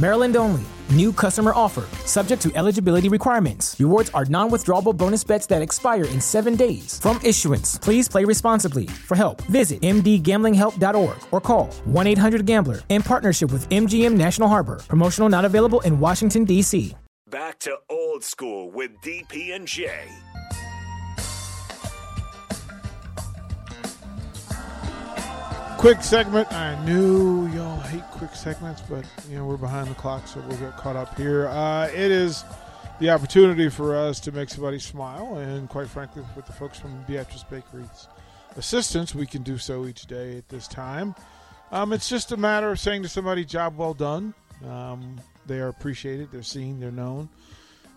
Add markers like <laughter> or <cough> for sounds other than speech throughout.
Maryland only. New customer offer. Subject to eligibility requirements. Rewards are non withdrawable bonus bets that expire in seven days. From issuance, please play responsibly. For help, visit mdgamblinghelp.org or call 1 800 Gambler in partnership with MGM National Harbor. Promotional not available in Washington, D.C. Back to old school with DP and J. Quick segment. I knew y'all hate quick segments, but you know we're behind the clock, so we'll get caught up here. Uh, it is the opportunity for us to make somebody smile, and quite frankly, with the folks from Beatrice Bakery's assistance, we can do so each day at this time. Um, it's just a matter of saying to somebody, "Job well done." Um, they are appreciated. They're seen. They're known.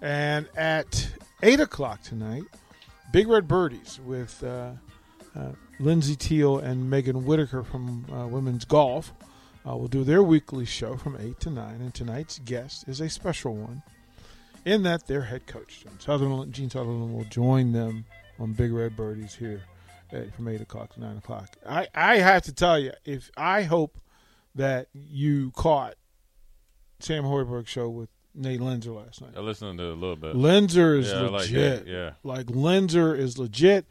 And at eight o'clock tonight, Big Red Birdies with. Uh, uh, Lindsay Teal and Megan Whitaker from uh, Women's Golf uh, will do their weekly show from 8 to 9. And tonight's guest is a special one in that their head coach, Gene Sutherland, Gene Sutherland will join them on Big Red Birdies here at, from 8 o'clock to 9 o'clock. I, I have to tell you, if I hope that you caught Sam Hoiberg's show with Nate Lenzer last night. I listened to it a little bit. Lenzer is Yeah, I like legit. yeah. Like Lenzer is legit.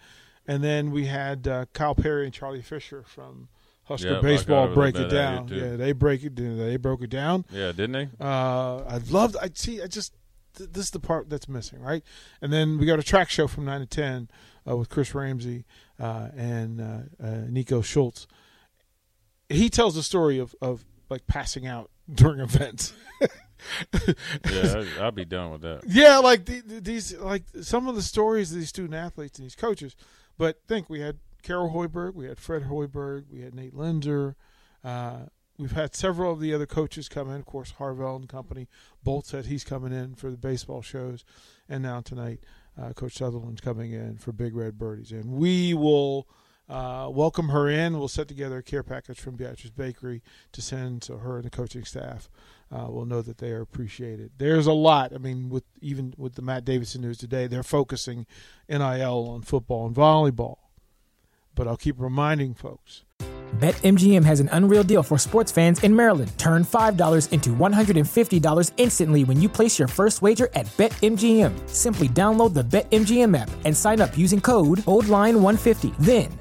And then we had uh, Kyle Perry and Charlie Fisher from Husker Yeah, Baseball break it down. that here, too. Yeah, they break it. They broke it down. Yeah, didn't they? Uh, I loved. I see. I just th- this is the part that's missing, right? And then we got a track show from nine to ten uh, with Chris Ramsey uh, and uh, uh, Nico Schultz. He tells the story of of like passing out <laughs> during events. Yeah, <laughs> I'll be done with that. Yeah, like the, the- these, like some of the stories of these student athletes and these coaches. But think we had Carol Hoiberg, we had Fred Hoiberg, we had Nate Linder. Uh, we've had several of the other coaches come in. Of course, Harvell and company. Bolt said he's coming in for the baseball shows, and now tonight, uh, Coach Sutherland's coming in for Big Red Birdies, and we will. Uh, welcome her in. We'll set together a care package from Beatrice Bakery to send to her and the coaching staff uh, will know that they are appreciated. There's a lot. I mean, with even with the Matt Davidson news today, they're focusing NIL on football and volleyball. But I'll keep reminding folks. BetMGM has an unreal deal for sports fans in Maryland. Turn $5 into $150 instantly when you place your first wager at BetMGM. Simply download the BetMGM app and sign up using code OldLine150. Then,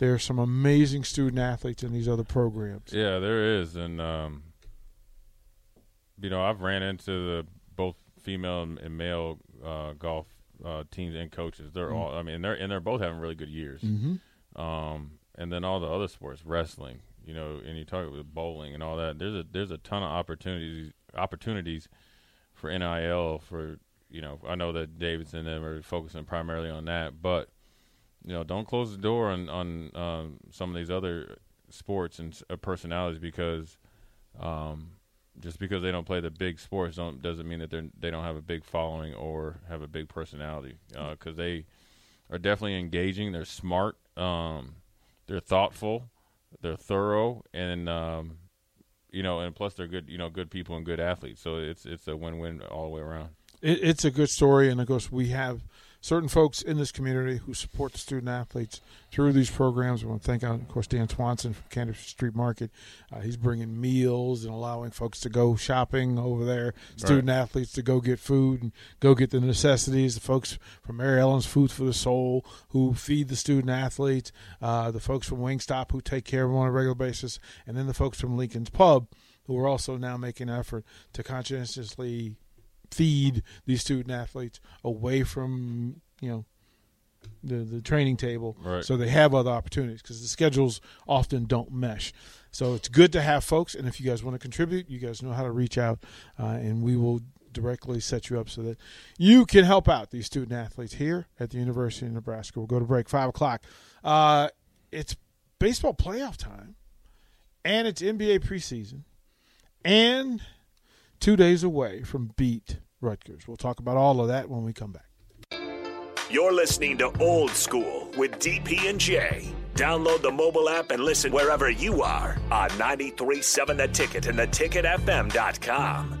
There are some amazing student athletes in these other programs. Yeah, there is, and um, you know, I've ran into the both female and male uh, golf uh, teams and coaches. They're Mm. all, I mean, they're and they're both having really good years. Mm-hmm. Um, and then all the other sports, wrestling, you know, and you talk about bowling and all that. There's a there's a ton of opportunities opportunities for NIL for you know I know that Davidson and them are focusing primarily on that, but you know don't close the door on on um, some of these other sports and uh, personalities because um, just because they don't play the big sports don't doesn't mean that they they don't have a big following or have a big personality because uh, they are definitely engaging. They're smart. Um, they're thoughtful. They're thorough, and um, you know, and plus they're good. You know, good people and good athletes. So it's it's a win win all the way around. It, it's a good story, and of course we have certain folks in this community who support the student athletes through these programs. I want to thank, of course, Dan Swanson from Candace Street Market. Uh, he's bringing meals and allowing folks to go shopping over there, student right. athletes to go get food and go get the necessities. The folks from Mary Ellen's Food for the Soul who feed the student athletes, uh, the folks from Wingstop who take care of them on a regular basis, and then the folks from Lincoln's Pub who are also now making an effort to conscientiously feed these student athletes away from you know the the training table, right. so they have other opportunities because the schedules often don't mesh. So it's good to have folks, and if you guys want to contribute, you guys know how to reach out, uh, and we will directly set you up so that you can help out these student athletes here at the University of Nebraska. We'll go to break five o'clock. Uh, it's baseball playoff time, and it's NBA preseason, and two days away from beat Rutgers. We'll talk about all of that when we come back. You're listening to Old School with DP and J. Download the mobile app and listen wherever you are on 937 The Ticket and the theticketfm.com.